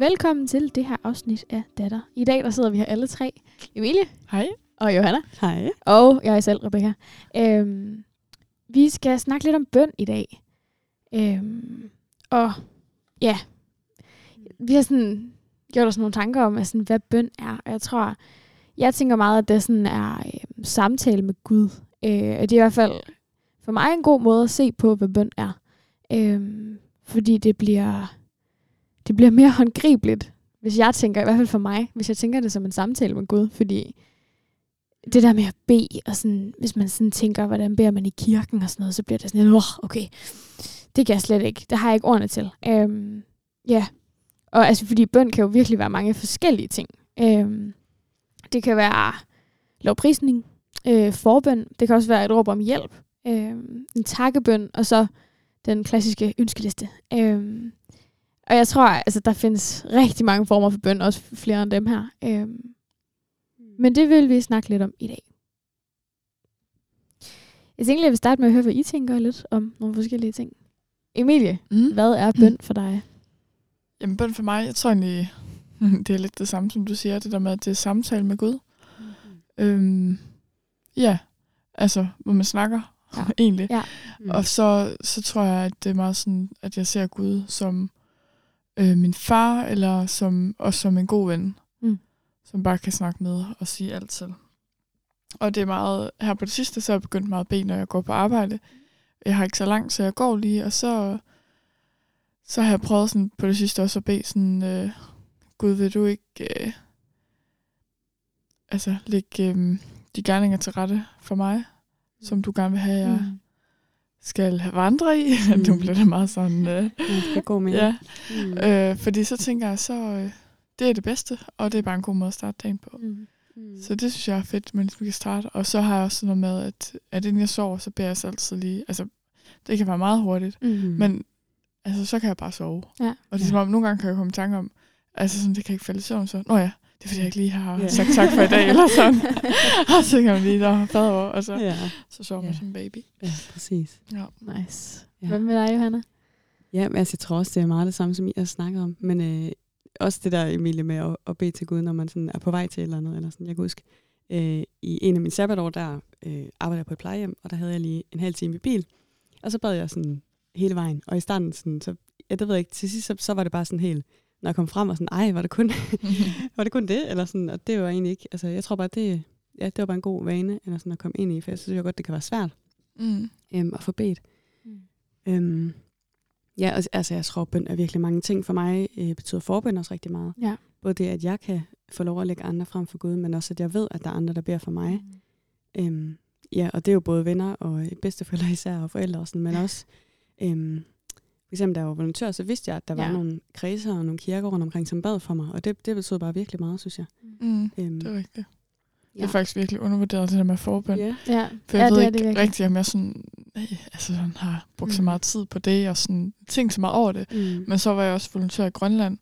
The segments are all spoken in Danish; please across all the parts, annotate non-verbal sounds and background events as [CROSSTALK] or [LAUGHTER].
Velkommen til det her afsnit af Datter. I dag der sidder vi her alle tre. Emilie. Hej. Og Johanna. Hej. Og jeg er selv, Rebecca. Øhm, vi skal snakke lidt om bøn i dag. Øhm, og ja, vi har sådan gjort os nogle tanker om, sådan, hvad bøn er. Og jeg tror, jeg tænker meget, at det sådan er øh, samtale med Gud. Øh, det er i hvert fald for mig en god måde at se på, hvad bøn er. Øh, fordi det bliver, det bliver mere håndgribeligt, hvis jeg tænker, i hvert fald for mig, hvis jeg tænker det som en samtale med Gud. Fordi det der med at bede, og sådan, hvis man sådan tænker, hvordan beder man i kirken og sådan noget, så bliver det sådan, oh, okay, det kan jeg slet ikke. Det har jeg ikke ordene til. Øhm, ja, og altså, fordi bøn kan jo virkelig være mange forskellige ting. Øhm, det kan være lovprisning, øh, forbøn, det kan også være et råb om hjælp, øh, en takkebøn, og så den klassiske ønskeliste. Øh, og jeg tror, altså, der findes rigtig mange former for bøn, også flere end dem her. Øh, men det vil vi snakke lidt om i dag. Jeg tænker, jeg vil starte med at høre, hvad I tænker lidt om nogle forskellige ting. Emilie, Mm. hvad er bøn for dig? Jamen, bøn for mig, jeg tror egentlig, [LAUGHS] det er lidt det samme, som du siger, det der med, at det er samtale med Gud. Øhm, ja, altså, hvor man snakker ja. [LAUGHS] egentlig. Ja. Mm. Og så, så tror jeg, at det er meget sådan, at jeg ser Gud som øh, min far, eller som, også som en god ven, Mm. som bare kan snakke med og sige alt til. Og det er meget, her på det sidste, så er jeg begyndt meget at bede, når jeg går på arbejde. Jeg har ikke så langt, så jeg går lige, og så, så har jeg prøvet sådan, på det sidste også at bede sådan, øh, Gud, vil du ikke øh, altså, lægge øh, de gerninger til rette for mig, som du gerne vil have, jeg Mm. Skal vandre i. [LAUGHS] Mm. nu bliver det meget sådan... Øh, Ja, det er god mening. ja, Mm. øh, fordi så tænker jeg, så øh, det er det bedste, og det er bare en god måde at starte dagen på. Mm. Mm. Så det synes jeg er fedt, men vi kan starte. Og så har jeg også sådan noget med, at, at inden jeg sover, så beder jeg så altid lige... Altså, det kan være meget hurtigt, Mm. men altså, så kan jeg bare sove. Ja. Og det er som om, nogle gange kan jeg komme i tanke om, altså sådan, det kan ikke falde i søvn, så, nå ja, det er fordi, jeg ikke lige har Ja. sagt tak for i dag, eller sådan. [LAUGHS] og så kan man lige, der bad over, og så, Ja, så sover man Ja. som en baby. ja, præcis. Ja. Nice. Ja. Hvad med dig, Johanna? Ja, men altså, jeg tror også, det er meget det samme, som I har snakket om. Men øh, også det der, Emilie, med at, at bede til Gud, når man sådan er på vej til et eller andet. Eller sådan. Jeg kan huske, øh, i en af mine sabbatår, der øh, arbejdede jeg på et plejehjem, og der havde jeg lige en halv time i bil. Og så bad jeg sådan hele vejen. Og i starten, sådan, så, ja, det ved jeg ikke, til sidst, så, så var det bare sådan helt, når jeg kom frem og sådan, ej, var det kun, [LAUGHS] var det, kun det? Eller sådan, og det var egentlig ikke, altså jeg tror bare, det, ja, det var bare en god vane, eller sådan at komme ind i, for jeg synes jo godt, det kan være svært Mm. øhm, at få bedt. Mm. Øhm, ja, altså, altså jeg tror, bøn er virkelig mange ting. For mig øh, betyder forbøn også rigtig meget. Ja. Både det, at jeg kan få lov at lægge andre frem for Gud, men også, at jeg ved, at der er andre, der beder for mig. Mm. Øhm, ja, og det er jo både venner og bedsteforældre især, og forældre og sådan, men også, øhm, for eksempel da jeg var volontør, så vidste jeg, at der var Ja. nogle kredser og nogle kirker rundt omkring, som bad for mig, og det, det betød bare virkelig meget, synes jeg. Mm. Øhm, Det er rigtigt. ja. Det er faktisk virkelig undervurderet, det der med forbøn. Ja. Ja, For jeg ja ved det er ikke det virkelig. rigtigt, om jeg sådan, øh, altså sådan har brugt så Mm. meget tid på det, og sådan tænkt så meget over det. Mm. Men så var jeg også volontør i Grønland,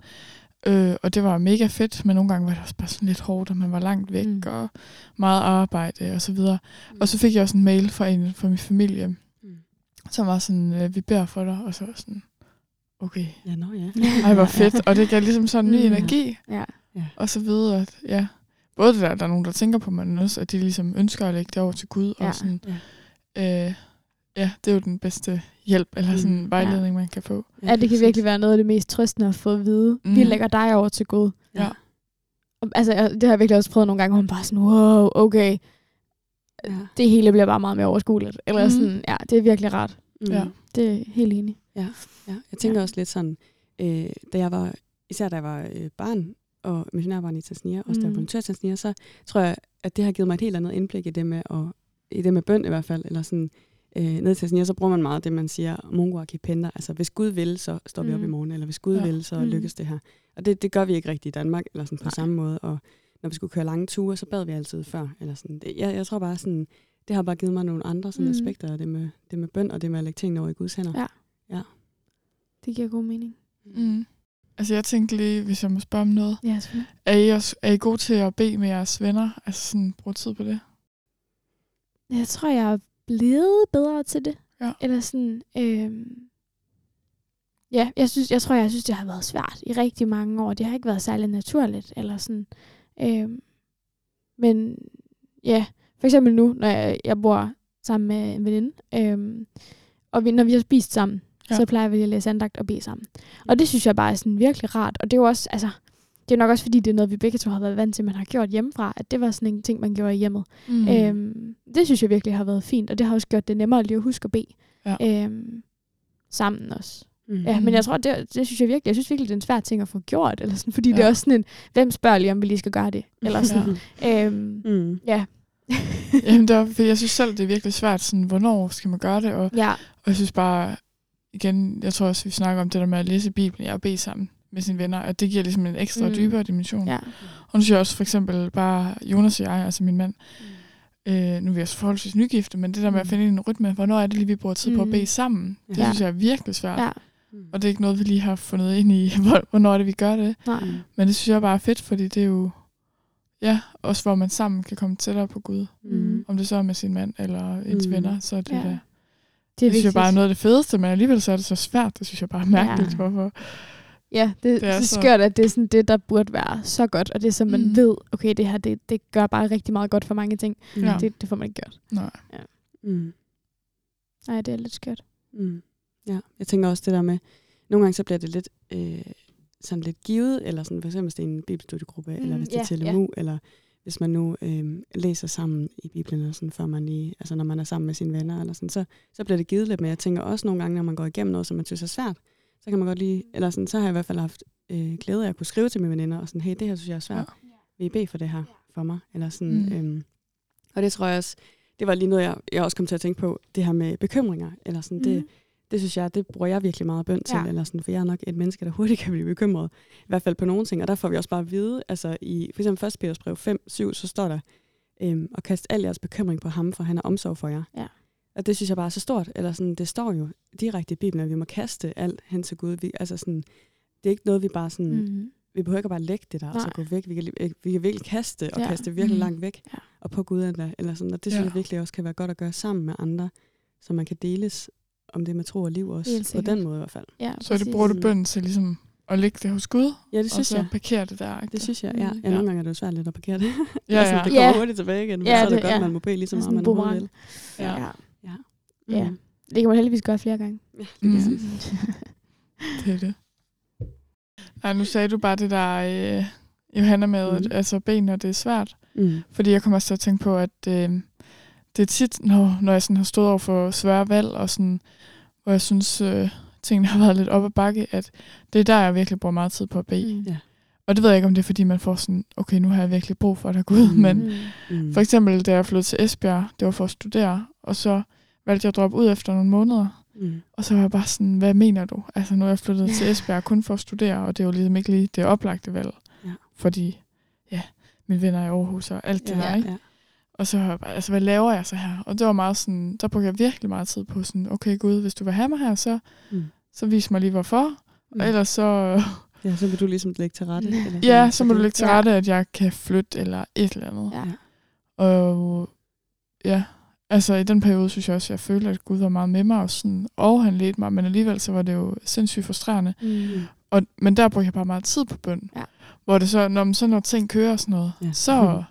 øh, og det var mega fedt, men nogle gange var det også bare sådan lidt hårdt, og man var langt væk, Mm. mm. og meget arbejde og så videre. Og så fik jeg også en mail fra en fra min familie, Mm. Som var sådan, øh, vi beder for dig, og så var sådan, okay, Ja, nå ja. ej hvor [LAUGHS] fedt, og det gav ligesom sådan en ny Mm. energi, Ja. og så videre, at ja, både det der, der er nogen, der tænker på mig, men også, at de ligesom ønsker at lægge det over til Gud, Ja. og sådan, Ja. øh, ja, det er jo den bedste hjælp, eller sådan Mm. vejledning, man kan få. Ja, det kan virkelig være noget af det mest trøstende at få at vide. Mm. Vi lægger dig over til Gud. Ja. Og, altså, jeg, det har jeg virkelig også prøvet nogle gange, hvor man bare sådan, wow, okay, Ja. det hele bliver bare meget mere overskueligt. Eller Mhm. sådan, ja, det er virkelig rart. Mm. Ja. Det er helt enig. Ja, jeg tænker Ja. ja. også lidt sådan, øh, da jeg var, især da jeg var øh, barn, og missionærbarn i Tanzania, også Mm. var volontør i Tanzania, så tror jeg, at det har givet mig et helt andet indblik i det med, at, i det med bøn i hvert fald, eller sådan, øh, ned i Tanzania, så bruger man meget det, man siger, Mungo Akipenda, altså hvis Gud vil, så står vi op Mm. i morgen, eller hvis Gud Ja. vil, så Mm. lykkes det her. Og det, det gør vi ikke rigtigt i Danmark, eller sådan på Nej. samme måde, og når vi skulle køre lange ture, så bad vi altid før, eller sådan. Det, jeg, jeg tror bare sådan, det har bare givet mig nogle andre sådan Mm. aspekter af det med, det med bøn, og det med at lægge tingene over i Guds hænder. Ja. Det giver god mening. Mm. Altså jeg tænkte lige, hvis jeg må spørge om noget, Ja, selvfølgelig. er I, også, er I gode til at bede med jeres venner? Altså sådan, bruge tid på det? Jeg tror, jeg er blevet bedre til det. Ja. Eller sådan, øhm, ja, jeg, synes, jeg tror, jeg synes, det har været svært i rigtig mange år. Det har ikke været særlig naturligt. Eller sådan. Øhm, men ja, for eksempel nu, når jeg, jeg bor sammen med en veninde, øhm, og vi, når vi har spist sammen, ja. Så plejer vi at læse andagt og bede sammen. Og det synes jeg bare er sådan virkelig rart. Og det er jo også, altså, det er nok også fordi, det er noget, vi begge to har været vant til, man har gjort hjemmefra, at det var sådan en ting, man gjorde i hjemmet. Mm. Mm. Øhm, det synes jeg virkelig har været fint, og det har også gjort det nemmere lige at huske at bede Ja. øhm, sammen også. Mm. Ja, men jeg tror, det, det synes jeg virkelig, jeg synes virkelig, det er en svær ting at få gjort, eller sådan, fordi ja. det er Ja. også sådan en, hvem spørger lige, om vi lige skal gøre det? Eller sådan. øhm, Mm. ja. [LAUGHS] Jamen, det er, fordi jeg synes selv, det er virkelig svært, sådan, hvornår skal man gøre det, og, ja. og jeg synes bare, igen, jeg tror også, vi snakker om det der med at læse Bibelen, og bede sammen med sine venner, at det giver ligesom en ekstra Mm. mm. dybere dimension. ja. Og nu synes jeg også for eksempel bare, Jonas og jeg, altså min mand, øh, nu er vi også forholdsvis nygifte, men det der med at Mm. finde en rytme, hvornår er det lige, vi bruger tid på at Mm. bede sammen, det Ja. synes jeg er virkelig svært. ja. Mm. Og det er ikke noget, vi lige har fundet ind i, [LAUGHS] hvor- hvornår det, vi gør det. Nej. Mm. Men det synes jeg bare er fedt, fordi det er jo, ja, også hvor man sammen kan komme tættere på Gud. Mm. Om det så er med sin mand eller ens Mm. mm. venner, så er det Ja. ja. da, Det er det synes jeg bare er noget af det fedeste, men alligevel så er det så svært. Det synes jeg bare er mærkeligt, Ja. hvorfor. Ja, det, det er, så skørt, at det er sådan det, der burde være så godt, og det er som man Mm. ved, okay, det her, det, det gør bare rigtig meget godt for mange ting. Ja. Det, det får man ikke gjort. Nej. Mm. Nej, det er lidt skørt. Mm. Ja, jeg tænker også det der med, nogle gange så bliver det lidt, øh, sådan lidt givet, eller sådan, for eksempel hvis det er en bibelstudiegruppe, mm, eller hvis det er ja, til ja. LMU, eller hvis man nu øh, læser sammen i Bibelen, eller sådan, før man lige, altså når man er sammen med sine venner, eller sådan, så, så bliver det givet lidt, men jeg tænker også nogle gange, når man går igennem noget, som man synes er svært, så kan man godt lige, eller sådan, så har jeg i hvert fald haft øh, glæde af at kunne skrive til mine veninder, og sådan, hey, det her synes jeg er svært, Ja. vil I bede for det her for mig? Eller sådan, Mm. øhm, og det tror jeg også, det var lige noget, jeg, jeg også kom til at tænke på, det her med bekymringer, eller sådan, mm. det. Det synes jeg, det bruger jeg virkelig meget bøn til, Ja. eller sådan, for jeg er nok et menneske, der hurtigt [LAUGHS] kan blive bekymret, i hvert fald på nogle ting, og der får vi også bare at vide, altså i for eksempel 1. Peters brev 5, 7, så står der, øhm, og kast al jeres bekymring på ham, for han har omsorg for jer. Ja. Og det synes jeg bare er så stort, eller sådan, det står jo direkte i Bibelen, at vi må kaste alt hen til Gud. Vi, altså sådan, det er ikke noget, vi bare sådan, mm. Mm. vi behøver ikke bare lægge det der, og så Nej. gå væk. Vi kan, li- vi kan virkelig kaste, og Ja. kaste virkelig Mm. langt væk, Ja. og på Gud endda, eller sådan, og det synes Ja. jeg virkelig også kan være godt at gøre sammen med andre, så man kan deles om det med tro og liv også, på den måde i hvert fald. Ja, Så det bruger du bønden til ligesom at lægge det hos Gud, Ja, det og synes så jeg. parkere det der. ikke? Det synes jeg, ja. Mm. ja. nogle gange er det jo svært lidt at parkere det. Ja, [LAUGHS] altså, ja. det kommer Ja. hurtigt tilbage igen, men Ja, så er det, det- godt, ja. at man må bede lige så meget, man overhovedet vil. Ja. Ja. Ja. Mm. Det kan man heldigvis gøre flere gange. Ja, det [LAUGHS] Mm. jeg. [LAUGHS] Det er det. Nej, nu sagde du bare det der, øh, Johanna, med Mm. mm. altså ben, når det er svært. Mm. Fordi jeg kommer også til at tænke på, at øh, det er tit, når, når jeg sådan har stået over for svære valg, og sådan, hvor jeg synes, øh, tingene har været lidt op ad bakke, at det er der, jeg virkelig bruger meget tid på at bede. Mm. Ja. Og det ved jeg ikke, om det er, fordi man får sådan, okay, nu har jeg virkelig brug for dig, Gud. Mm. Men Mm. For eksempel, da jeg flyttede til Esbjerg, det var for at studere, og så valgte jeg at droppe ud efter nogle måneder. Mm. Og så var jeg bare sådan, hvad mener du? Altså, nu er jeg flyttet til Esbjerg kun for at studere, og det er jo ligesom ikke lige det oplagte valg. Ja. Fordi, ja, mine venner er i Aarhus og alt det Ja, der, ikke? ja. Og så var jeg bare, altså, hvad laver jeg så her? Og det var meget sådan, der brugte jeg virkelig meget tid på sådan, okay Gud, hvis du vil have mig her, så, Mm. så vis mig lige hvorfor. Mm. Og ellers så, Ja, så vil du ligesom lægge til rette. Eller sådan. ja, så må du lægge til Ja. rette, at jeg kan flytte eller et eller andet. Ja. Og ja, altså i den periode synes jeg også, at jeg følte, at Gud var meget med mig, og, sådan, og han ledte mig, men alligevel så var det jo sindssygt frustrerende. Mm. Og, men der brugte jeg bare meget tid på bøn. Ja. Hvor det så, når, man- så når ting kører og sådan noget, Ja. så Ja.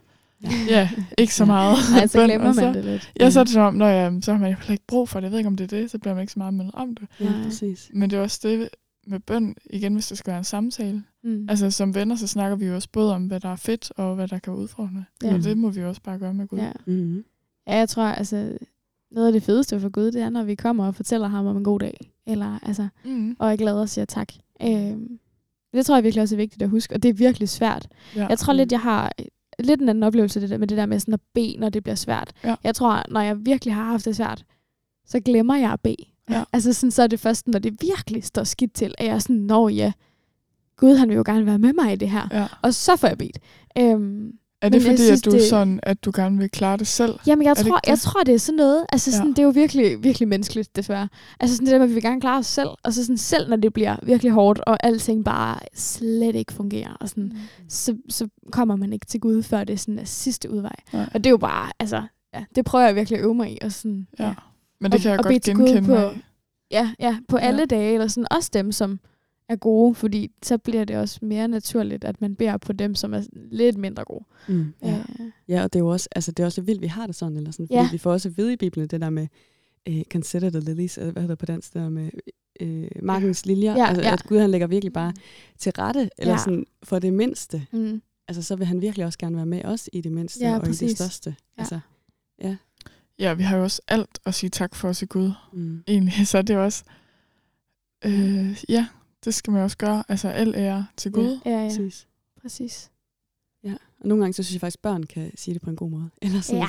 Ja, ikke [LAUGHS] så meget Nej, så glemmer man så, det lidt. Ja, så er det som om, når jeg, så har man jo ikke brug for det. Jeg ved ikke, om det er det, så bliver man ikke så meget mindet om det. Ja, præcis. Men det er også det med bøn, igen, hvis det skal være en samtale. Mm. Altså som venner, så snakker vi jo også både om, hvad der er fedt, og hvad der kan være udfordrende. Ja. Og det må vi også bare gøre med Gud. ja. Mm. ja, jeg tror, altså, noget af det fedeste for Gud, det er, når vi kommer og fortæller ham om en god dag. Eller, altså, Mm. og er glade og siger tak. Øhm, det tror jeg virkelig også er vigtigt at huske, og det er virkelig svært. Ja. Jeg tror lidt, jeg har lidt en anden oplevelse det der, med det der med sådan at bede, når det bliver svært. Ja. Jeg tror, når jeg virkelig har haft det svært, så glemmer jeg at bede. Ja. Altså sådan, så er det først, når det virkelig står skidt til, at jeg er sådan, nå ja, Gud han vil jo gerne være med mig i det her. ja. Og så får jeg bedt. Øhm, Er det Men fordi, synes, at du det- sådan, at du gerne vil klare det selv? Jamen, jeg tror, jeg tror, det er sådan noget. Altså, sådan, Ja. det er jo virkelig, virkelig menneskeligt, desværre. Altså, sådan det der med, at vi vil gerne klare os selv. Og så sådan, selv når det bliver virkelig hårdt, og alting bare slet ikke fungerer, og sådan, Mm. så, så kommer man ikke til Gud, før det er sådan er sidste udvej. Nej. Og det er jo bare, altså, ja, det prøver jeg virkelig at øve mig i. Og sådan, Ja. ja. Men det Og- kan jeg og godt genkende på- mig ja, ja, på Ja. alle dage, eller sådan, også dem, som er gode, fordi så bliver det også mere naturligt, at man beder på dem, som er lidt mindre gode. Mm. Ja. Øh, ja, og det er jo også, altså, det er også vildt, vi har det sådan, eller sådan, fordi Ja. vi får også at vide i Bibelen, det der med, uh, consider the lilies, eller hvad hedder det på dansk, det der med uh, markens liljer, Ja, altså, ja. at Gud han lægger virkelig bare til rette, eller Ja. sådan, for det mindste, mm, altså, så vil han virkelig også gerne være med os i det mindste, Ja, og i det største. Ja. Altså, Ja, vi har jo også alt at sige tak for til Gud, mm. egentlig. Så det er også, øh, ja, det skal man også gøre. Altså, al ære til Gud. ja, ja, Præcis. præcis. Ja, og nogle gange så synes jeg faktisk, at børn kan sige det på en god måde. [LAUGHS] Eller sådan,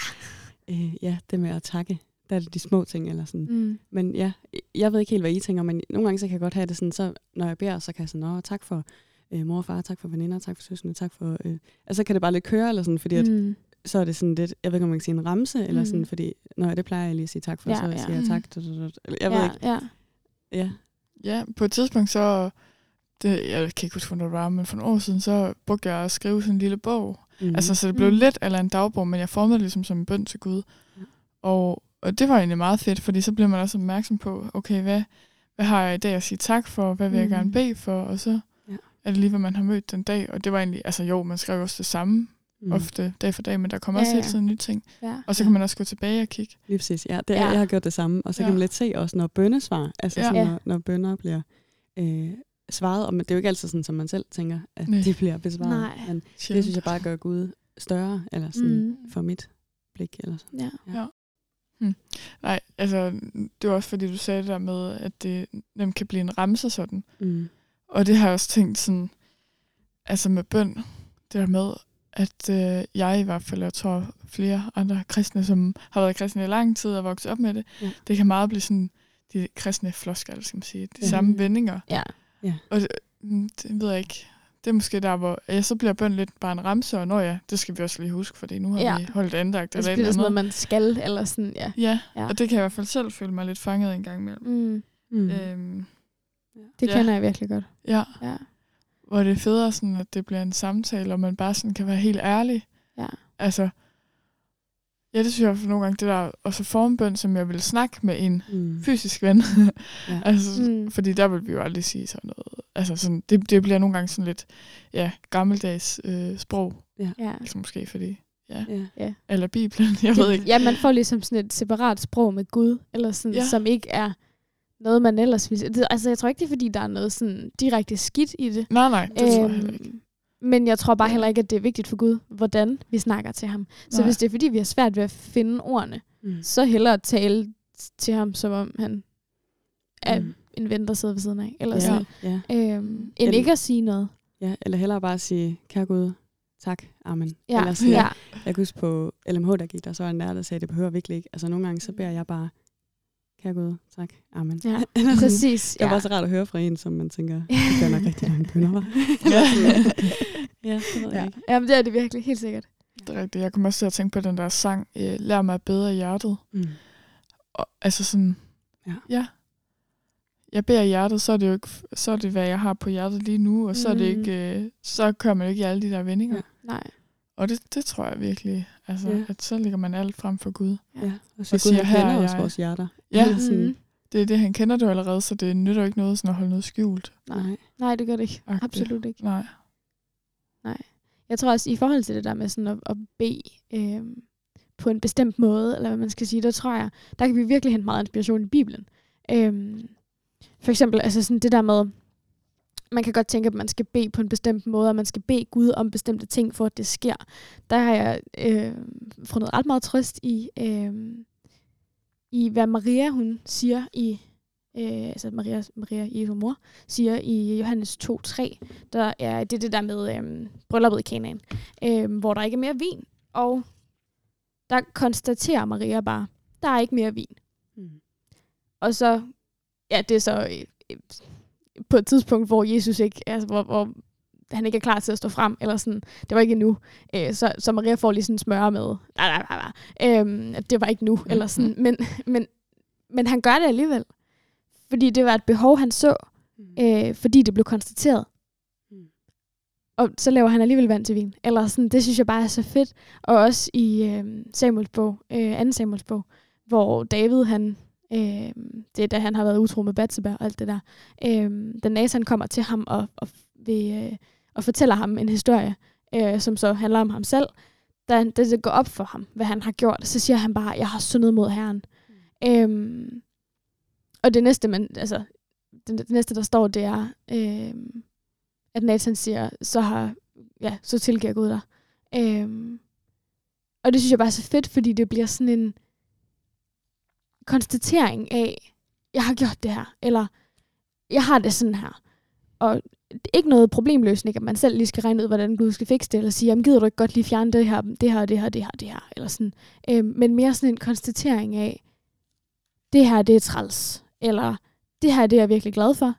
Ja. øh, ja, det med at takke, der er det de små ting, eller sådan. Mm. Men ja, jeg ved ikke helt, hvad I tænker, men nogle gange så kan jeg godt have det sådan, så når jeg beder, så kan jeg sådan, Nå, tak for øh, mor og far, tak for veninder, tak for søskende, tak for... Øh. Altså så kan det bare lidt køre, eller sådan, fordi at, Mm. så er det sådan lidt, jeg ved ikke, om man kan sige en ramse, eller Mm. sådan, fordi, når det plejer jeg lige at sige tak for, Ja, så ja. siger jeg tak. Jeg ved ja, ikke, ja. ja. Ja, på et tidspunkt så, det, jeg kan ikke huske, hvornår det var, men for nogle år siden, så brugte jeg at skrive sådan en lille bog. Mm. Mm. Altså, så det blev Mm. lidt eller en dagbog, men jeg formede det ligesom som en bøn til Gud. Ja. Og, og det var egentlig meget fedt, fordi så bliver man også opmærksom på, okay, hvad, hvad har jeg i dag at sige tak for? Hvad vil jeg Mm. gerne bede for? Og så Ja. er det lige, hvad man har mødt den dag. Og det var egentlig, altså jo, man skrev også det samme mm. ofte dag for dag, men der kommer Ja, også hele ja. tiden nye ting. ja. Og så Ja. kan man også gå tilbage og kigge. Lige præcis, ja. Det, Ja. ja. Jeg har gjort det samme. Og så Ja. kan man lidt se også, når bønnesvar, altså Ja. ja. sådan, Ja. når, når bønder bliver øh, svaret, og det er jo ikke altid sådan, som man selv tænker, at Nej. de bliver besvaret. Nej. Men det synes jeg bare gør Gud større, eller sådan Mm. for mit blik. Eller sådan. Ja. Nej, altså, det var også fordi, du sagde det der med, at det nemt kan blive en ramse sådan. Mm. Og det har jeg også tænkt sådan, altså med bøn, det der med, at øh, jeg i hvert fald, jeg tror flere andre kristne, som har været kristne i lang tid og vokset op med det, Ja. det kan meget blive sådan, de kristne floskal, skal man sige, de Ja. ja. samme vendinger. Ja. Og det, mm, det ved jeg ikke. Det er måske der, hvor ja, så bliver bøn lidt bare en ramse, og når ja, det skal vi også lige huske, fordi nu har Ja. ja. vi holdt andagt Det eller et bliver sådan noget, man skal, eller sådan, ja. Ja, Ja. ja, og det kan jeg i hvert fald selv føle mig lidt fanget en gang imellem. Mm. Mm. Mm. Øhm, Det Ja. kender jeg virkelig godt. ja, Ja. Hvor det er federe, sådan, at det bliver en samtale, og man bare sådan kan være helt ærlig. Ja. Altså, ja, det synes jeg for nogle gange, det der, og så formbøn, som jeg vil snakke med en Mm. fysisk ven. Ja. [LAUGHS] altså, Mm. fordi der vil vi jo aldrig sige sådan noget. Altså, sådan, det, det bliver nogle gange sådan lidt, ja, gammeldags øh, sprog, Ja. altså, måske fordi, ja, Ja. eller Bibelen, [LAUGHS] jeg ved ikke. Ja, man får ligesom sådan et separat sprog med Gud, eller sådan, ja. Ja. som ikke er noget, man ellers vil... Det, altså, jeg tror ikke, det er, fordi der er noget sådan direkte skidt i det. Nej, nej, det tror jeg ikke. Øhm, men jeg tror bare heller ikke, at det er vigtigt for Gud, hvordan vi snakker til ham. Så Nej. hvis det er, fordi vi har svært ved at finde ordene, Mm. så hellere tale til ham, som om han er Mm. en ven, der sidder ved siden af. Eller Ja. sådan. Ja. Øhm, end Eller- ikke at sige noget. ja, eller hellere bare sige, kære Gud, tak, amen. Ja, Eller sådan, ja. Jeg kan huske på LMH, der gik der, så en lærer, der sagde, det behøver virkelig ikke. Altså nogle gange, så beder jeg bare, kære Gud, tak, amen. ja. [LAUGHS] Eller sådan. Præcis. Det er Ja. bare så rart at høre fra en, som man tænker, [LAUGHS] det gør nok rigtig mange bønder, var. Ja. [LAUGHS] ja, det ved jeg Ja. ikke. Jamen, det er det virkelig, helt sikkert. Det er rigtigt. Jeg kommer også til at tænke på den der sang, øh, Lær mig bedre hjertet. Mm. Og, altså sådan, Ja. ja. Jeg beder hjertet, så er det jo ikke, så er det, hvad jeg har på hjertet lige nu, og så er det Mm. ikke, øh, så kører man jo ikke i alle de der vendinger. Ja. Nej. Og det, det tror jeg virkelig, altså, Ja. at så lægger man alt frem for Gud. Ja, og så Og Gud, siger, han her kender er også jeg. vores hjerter. Ja, Mhm. det er det, han kender det allerede, så det nytter ikke noget sådan at holde noget skjult. Nej. Nej, det gør det ikke. Agtigt. Absolut ikke. Nej. Jeg tror også, i forhold til det der med sådan at, at bede øh, på en bestemt måde, eller hvad man skal sige, der tror jeg, der kan vi virkelig hente meget inspiration i Bibelen. Øh, for eksempel, altså sådan det der med, man kan godt tænke, at man skal bede på en bestemt måde, og man skal bede Gud om bestemte ting, for at det sker. Der har jeg øh, fundet ret meget trøst i, øh, i hvad Maria hun siger i, øh, altså Maria, Maria Jesu mor, siger i Johannes 2.3, der er det, det der med øh, brylluppet i Kanaan, øh, hvor der ikke er mere vin. Og der konstaterer Maria bare, der er ikke mere vin. Mm. Og så, ja, det er så øh, øh, på et tidspunkt, hvor Jesus ikke, altså hvor, hvor han ikke er klar til at stå frem, eller sådan, det var ikke endnu. Øh, så, så Maria får lige sådan smør med, nej, nej, nej, nej. Øhm, det var ikke nu, eller sådan. Men, men, men han gør det alligevel. Fordi det var et behov, han så, Mm. øh, fordi det blev konstateret. Mm. Og så laver han alligevel vand til vin. Eller sådan, det synes jeg bare er så fedt. Og også i øh, Samuels bog, øh, 2. Samuels bog, hvor David, han Øh, det er da han har været utro med Batseba og alt det der. Øh, da Nathan kommer til ham og, og, ved, øh, og fortæller ham en historie, øh, som så handler om ham selv, da det, det går op for ham, hvad han har gjort, så siger han bare, jeg har syndet mod Herren. Mm. Øhm, og det næste, man, altså, det, det næste, der står, det er, øhm, at Nathan siger, så har, ja, så tilgiver Gud dig. Øhm, og det synes jeg bare er så fedt, fordi det bliver sådan en konstatering af, jeg har gjort det her, eller jeg har det sådan her. Og ikke noget problemløsning, at man selv lige skal regne ud, hvordan Gud skal fikse det, eller sige, jamen gider du ikke godt lige fjerne det her, det her, det her, det her, det her, eller sådan. Øhm, men mere sådan en konstatering af, det her, det er træls, eller det her, det er jeg virkelig glad for.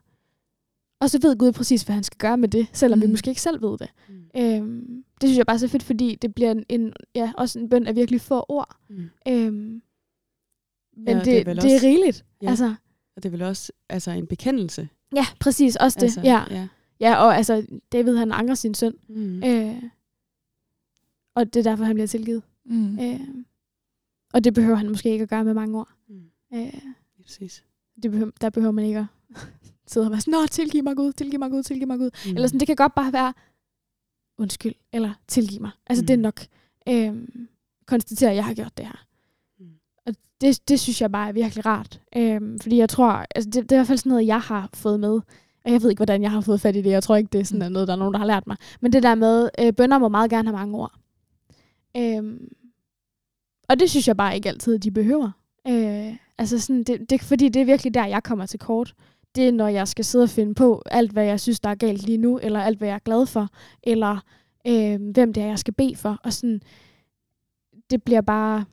Og så ved Gud præcis, hvad han skal gøre med det, selvom mm. vi måske ikke selv ved det. Mm. Øhm, det synes jeg bare er så fedt, fordi det bliver en, en, ja, også en bøn af virkelig få ord. Mm. Øhm, men ja, det, det, er, det er rigeligt. Ja. Altså. Og det er vel også altså, en bekendelse. Ja, præcis. Også det. Altså, ja. ja. Ja, og altså, David han angrer sin søn. Mm. Øh, og det er derfor, han bliver tilgivet. Mm. Øh, og det behøver han måske ikke at gøre med mange ord. Mm. Øh, Præcis. Det behøver, der behøver man ikke at [LAUGHS] sidde og være sådan, Nå, tilgiv mig Gud, tilgiv mig Gud, tilgiv mig Gud. Mm. Eller sådan, det kan godt bare være, undskyld, eller tilgiv mig. Altså, mm. det er nok. Øh, konstatere, at jeg har gjort det her. Det, det synes jeg bare er virkelig rart. Øh, fordi jeg tror, altså det, det er i hvert fald sådan noget, jeg har fået med og jeg ved ikke, hvordan jeg har fået fat i det. Jeg tror ikke, det er sådan mm. noget, der er nogen, der har lært mig. Men det der med, øh, bønder må meget gerne have mange ord. Øhm, og det synes jeg bare ikke altid, de behøver. Øh, altså sådan, det, det, fordi det er virkelig der, jeg kommer til kort. Det er, når jeg skal sidde og finde på alt, hvad jeg synes, der er galt lige nu, eller alt, hvad jeg er glad for, eller øh, hvem det er, jeg skal bede for. Og sådan, det bliver bare,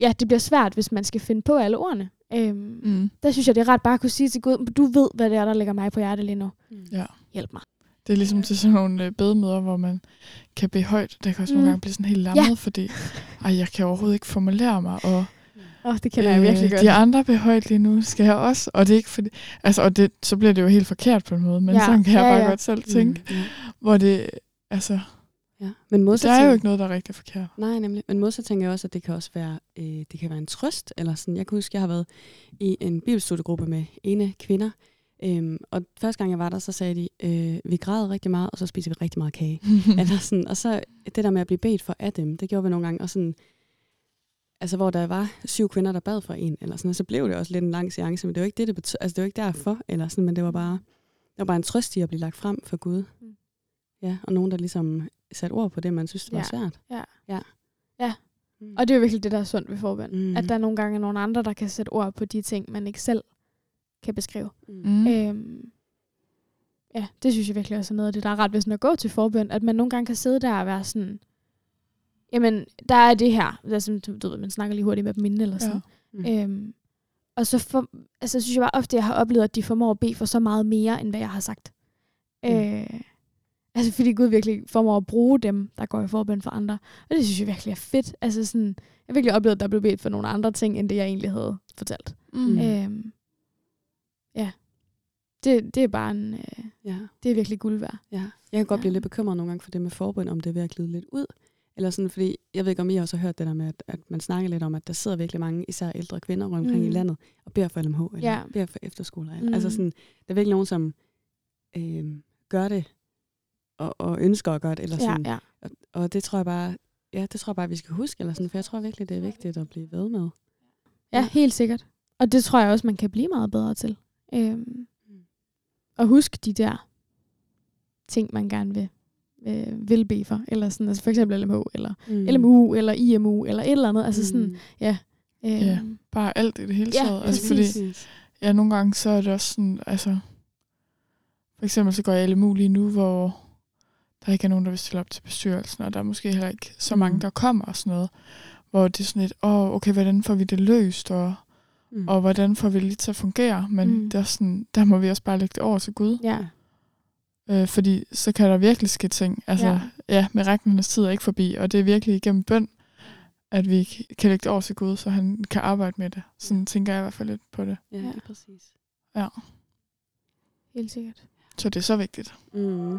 ja, det bliver svært, hvis man skal finde på alle ordene. Øhm, mm. Der synes jeg, det er ret bare at kunne sige til Gud, du ved, hvad det er, der ligger mig på hjertet lige nu. Mm. Ja. Hjælp mig. Det er ligesom til sådan nogle øh, bedemøder, hvor man kan bede højt. Det kan også mm. nogle gange blive sådan helt lammet, ja. fordi ej, jeg kan overhovedet ikke formulere mig. Og, oh, det kender øh, jeg virkelig godt. De andre beder højt lige nu, skal jeg også. Og det er ikke fordi, altså, og det, så bliver det jo helt forkert på en måde, men ja. sådan kan jeg ja, bare ja. godt selv tænke, mm. hvor det, altså, Ja. Men modsat der er jo ikke noget, der er rigtig forkert. Nej, nemlig. Men modsat tænker jeg også, at det kan også være, øh, det kan være en trøst. Eller sådan. Jeg kan huske, jeg har været i en bibelstudiegruppe med ene kvinder. Øhm, og første gang jeg var der, så sagde de, øh, vi græd rigtig meget, og så spiser vi rigtig meget kage. [LAUGHS] eller sådan. Og så det der med at blive bedt for af dem, det gjorde vi nogle gange. Og sådan, altså hvor der var syv kvinder, der bad for en, eller sådan, og så blev det også lidt en lang seance, men det var ikke det, det betød, altså det var ikke derfor, eller sådan, men det var bare, det var bare en trøst i at blive lagt frem for Gud. Mm. Ja, og nogen, der ligesom sat ord på det, man synes, det var ja. svært. Ja. Ja. ja. Mm. Og det er jo virkelig det, der er sundt ved forbøn. Mm. At der er nogle gange nogle andre, der kan sætte ord på de ting, man ikke selv kan beskrive. Mm. Øhm, ja, det synes jeg virkelig også er noget af det, der er ret ved sådan at gå til forbøn. At man nogle gange kan sidde der og være sådan, jamen, der er det her. Der er sådan, du ved, man snakker lige hurtigt med dem inden eller sådan. Ja. Mm. Øhm, og så for, altså, synes jeg bare ofte, at jeg har oplevet, at de formår at bede for så meget mere, end hvad jeg har sagt. Mm. Øh, Altså fordi Gud virkelig formår at bruge dem, der går i forbøn for andre. Og det synes jeg virkelig er fedt. Altså sådan, jeg har virkelig oplevet, at der blev bedt for nogle andre ting, end det jeg egentlig havde fortalt. Mm. Øhm, ja. Det, det er bare en, øh, ja. det er virkelig guld værd. Ja. Jeg kan godt ja. blive lidt bekymret nogle gange for det med forbøn, om det er ved at glide lidt ud. Eller sådan, fordi jeg ved ikke, om I også har hørt det der med, at, at man snakker lidt om, at der sidder virkelig mange, især ældre kvinder rundt omkring mm. i landet, og beder for LMH, eller ja. beder for efterskoler. Mm. Altså sådan, der er virkelig nogen, som øh, gør det og, og ønsker at gøre det. Eller sådan. Ja, ja. Og, og det tror jeg bare, ja, det tror jeg bare, vi skal huske, eller sådan, for jeg tror virkelig, det er vigtigt at blive ved med. Ja, helt sikkert. Og det tror jeg også, man kan blive meget bedre til. Øhm, mm. Og husk de der ting, man gerne vil, øh, vil bede for. Eller sådan, altså for eksempel LMH, eller mm. LMU, eller IMU, eller et eller andet. Altså mm. sådan, ja. Øh, ja, bare alt i det hele taget. Ja, altså, fordi, ja, nogle gange så er det også sådan, altså, for eksempel så går jeg LMU lige nu, hvor der ikke er nogen, der vil stille op til bestyrelsen, og der er måske heller ikke så mange, mm. der kommer og sådan noget, hvor det er sådan lidt, åh, oh, okay, hvordan får vi det løst, og, mm. og hvordan får vi det lige til at fungere, men mm. det er sådan, der må vi også bare lægge det over til Gud. Ja. Øh, fordi så kan der virkelig ske ting. Altså, ja, ja miraklernes tid er ikke forbi, og det er virkelig igennem bøn, at vi kan lægge det over til Gud, så han kan arbejde med det. Sådan ja. tænker jeg i hvert fald lidt på det. Ja, ja. præcis. Ja. Helt sikkert. Så det er så vigtigt. Mm.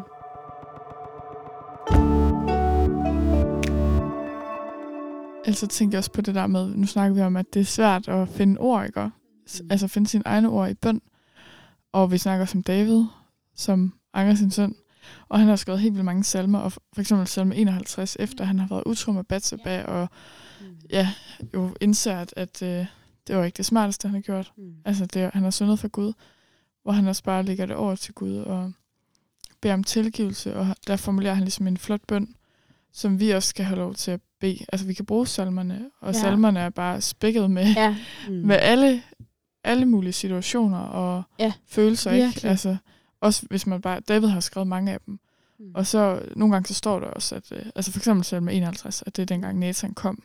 Altså tænker jeg også på det der med, nu snakker vi om, at det er svært at finde ord, ikke? Mm. altså finde sine egne ord i bøn. Og vi snakker som David, som anger sin søn. Og han har skrevet helt vildt mange salmer, og for eksempel salme 51, efter han har været utro med Batseba, og ja, jo indser, at, at øh, det var ikke det smarteste, han har gjort. Mm. Altså, det, han har syndet for Gud, hvor han også bare lægger det over til Gud og beder om tilgivelse, og der formulerer han ligesom en flot bøn, som vi også skal have lov til at bede. Altså, vi kan bruge salmerne, og Ja. salmerne er bare spækket med, Ja, Mm. med alle, alle mulige situationer og Ja, følelser, virkelig. ikke? Altså, også hvis man bare... David har skrevet mange af dem. Mm. Og så nogle gange så står der også, at... Øh, altså for eksempel salme 51, at det er dengang Nathan kom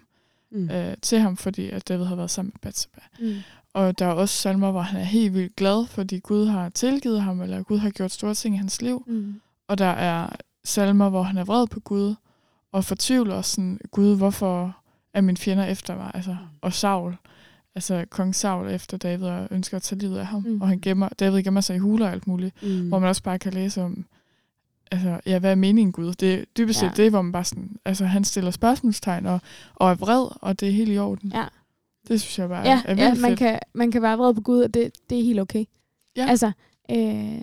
Mm. øh, til ham, fordi at David har været sammen med Bathsheba. mm. Og der er også salmer, hvor han er helt vildt glad, fordi Gud har tilgivet ham, eller Gud har gjort store ting i hans liv. Mm. Og der er salmer, hvor han er vred på Gud, og fortvivler sådan, Gud, hvorfor er mine fjender efter mig? Altså, og Saul, altså kong Saul efter David, og ønsker at tage livet af ham. Mm. Mm. Og han gemmer, David gemmer sig i huler og alt muligt, Mm. mm. hvor man også bare kan læse om, altså, ja, hvad er meningen Gud? Det er dybest set Ja. det, hvor man bare sådan, altså, han stiller spørgsmålstegn og, og er vred, og det er helt i orden. Ja. Det synes jeg bare Ja, er, er ja man, fedt. kan, man kan være vred på Gud, og det, det er helt okay. Ja. Altså, øh,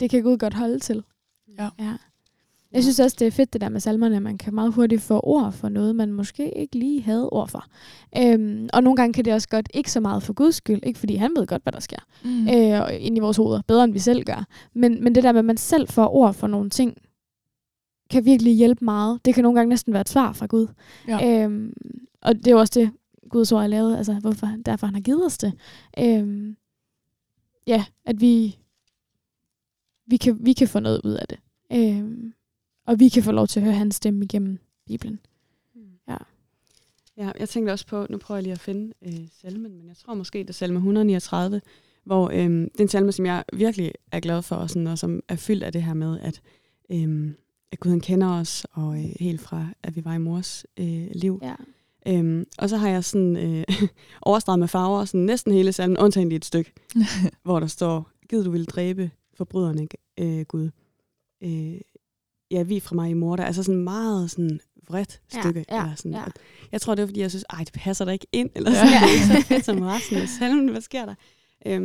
det kan Gud godt holde til. Ja. ja. Jeg synes også, det er fedt det der med salmerne, at man kan meget hurtigt få ord for noget, man måske ikke lige havde ord for. Øhm, og nogle gange kan det også godt, ikke så meget for Guds skyld, ikke fordi han ved godt, hvad der sker, Mm. øh, ind i vores hoveder, bedre end vi selv gør. Men, men det der med, at man selv får ord for nogle ting, kan virkelig hjælpe meget. Det kan nogle gange næsten være et svar fra Gud. Ja. Øhm, og det er jo også det, Guds ord er lavet, altså hvorfor, derfor han har givet os det. Øhm, ja, at vi, vi, kan, vi kan få noget ud af det. Øhm, og vi kan få lov til at høre hans stemme igennem Bibelen. Ja. Ja, jeg tænkte også på, nu prøver jeg lige at finde øh, salmen, men jeg tror måske, det er salme 139, hvor øh, det er en salme, som jeg virkelig er glad for, og, sådan, og som er fyldt af det her med, at, øh, at Gud han kender os, og øh, helt fra, at vi var i mors øh, liv. Ja. Øhm, og så har jeg sådan øh, [LAUGHS] overstreget med farver, sådan næsten hele salmen, undtagen lige et stykke, [LAUGHS] hvor der står, Gid du vil dræbe forbryderne, øh, Gud. Øh, ja, vi fra mig i mor, der altså sådan meget sådan vredt Ja, stykke. ja, eller sådan. ja. Jeg tror, det er, fordi jeg synes, ej, det passer da ikke ind, eller Ja. sådan, ja. det er [LAUGHS] så fedt som resten af salmen, hvad sker der? Øhm,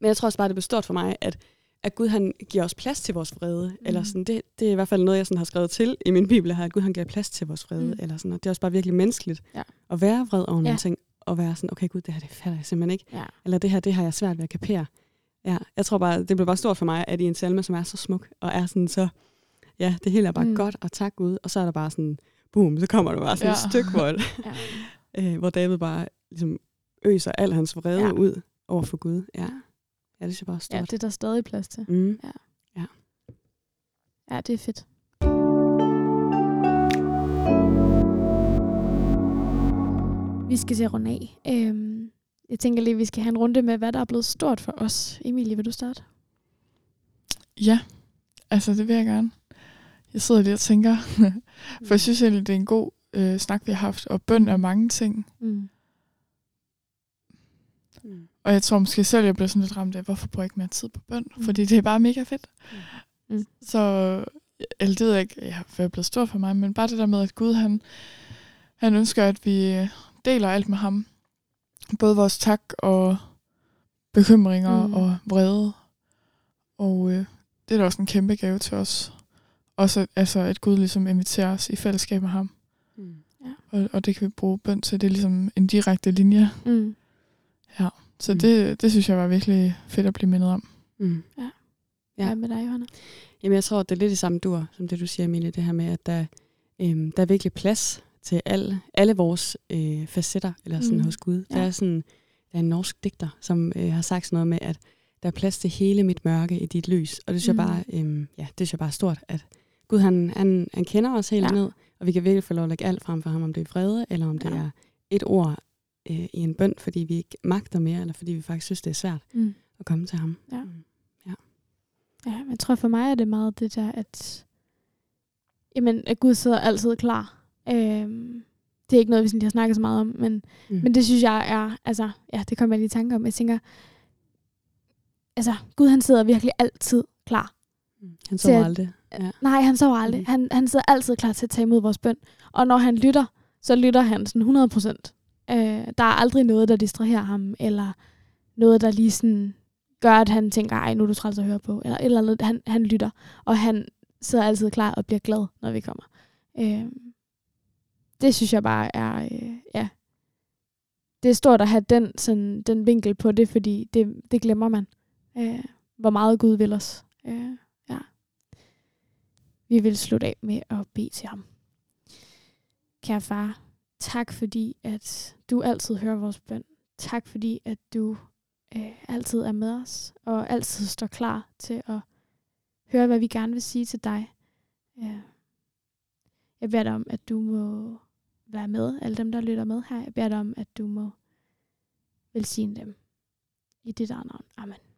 men jeg tror også bare, det består for mig, at, at Gud han giver os plads til vores vrede. Mm. Eller sådan, det, det er i hvert fald noget, jeg sådan har skrevet til i min bibel her, at Gud han giver plads til vores vrede. Mm. Eller sådan, og det er også bare virkelig menneskeligt Ja. at være vred over Ja. nogle ting, og være sådan, okay Gud, det her det fatter jeg simpelthen ikke. Ja. Eller det her, det har jeg svært ved at kapere. Ja, jeg tror bare, det blev bare stort for mig, at i en salme, som er så smuk, og er sådan så, ja, det hele er bare Mm. godt, og tak Gud, og så er der bare sådan, boom, så kommer der bare sådan ja. [LAUGHS] Ja. et stykke, hvor, Ja. øh, hvor David bare ligesom øser al hans vrede Ja. ja. ud over for Gud. Ja, ja det jeg bare er stort. ja, det er der stadig plads til. Mm. Ja, det er fedt. Vi skal se runde af. Øhm, jeg tænker lige, at vi skal have en runde med, hvad der er blevet stort for os. Emilie, vil du starte? Ja, altså det vil jeg gerne. Jeg sidder lige og tænker, for jeg synes egentlig, det er en god øh, snak, vi har haft, og bøn er mange ting. Mm. Mm. Og jeg tror måske selv, jeg bliver sådan lidt ramt af, hvorfor bruger jeg ikke mere tid på bøn? Mm. Fordi det er bare mega fedt. Mm. Så, eller det ved jeg ikke, jeg er blevet stort for mig, men bare det der med, at Gud, han, han ønsker, at vi deler alt med ham. Både vores tak og bekymringer Mm. mm. og vrede. Og øh, det er da også en kæmpe gave til os. Også altså, at Gud ligesom inviterer os i fællesskab med ham. Mm. Og, og det kan vi bruge bøn til. Det er ligesom en direkte linje. Mm. Så Mm. det, det synes jeg var virkelig fedt at blive mindet om. Mm. Ja. Ja. Hvad med dig, Johanna? Jamen, jeg tror, det er lidt i samme dur, som det du siger, Emilie, det her med, at der, øhm, der er virkelig plads til alle, alle vores øh, facetter eller sådan mm. hos Gud. Ja. Der er sådan, der er en norsk digter, som øh, har sagt sådan noget med, at der er plads til hele mit mørke i dit lys. Og det synes, Mm. jeg, bare, øhm, ja, det synes jeg bare er stort, at Gud han, han, han kender os helt Ja. ja. ned, og vi kan virkelig få lov at lægge alt frem for ham, om det er vrede, eller om det Ja. er et ord øh, i en bøn, fordi vi ikke magter mere, eller fordi vi faktisk synes, det er svært Mm. at komme til ham. Ja. Mm. Ja, men jeg tror for mig er det meget det der, at, jamen, at Gud sidder altid klar. Øhm, det er ikke noget, vi sådan, har snakket så meget om, men, Mm. men det synes jeg er, altså, ja, det kommer jeg lige i tanke om. Jeg tænker, altså, Gud han sidder virkelig altid klar. Mm. Han sover aldrig. Ja. Nej, han sover aldrig. Mm. Han, han sidder altid klar til at tage imod vores bøn. Og når han lytter, så lytter han sådan 100 procent. Øh, der er aldrig noget, der distraherer ham, eller noget, der lige sådan gør, at han tænker, ej, nu er du træls at høre på, eller et eller andet. Han, han lytter, og han sidder altid klar og bliver glad, når vi kommer. Øh, det synes jeg bare er, øh, ja, det er stort at have den, sådan, den vinkel på det, fordi det, det glemmer man, øh, hvor meget Gud vil os. Øh. Vi vil slutte af med at bede til ham. Kære far, tak fordi, at du altid hører vores bøn. Tak fordi, at du øh, altid er med os, og altid står klar til at høre, hvad vi gerne vil sige til dig. Øh, jeg beder dig om, at du må være med, alle dem, der lytter med her. Jeg beder dig om, at du må velsigne dem. I dit navn. Amen.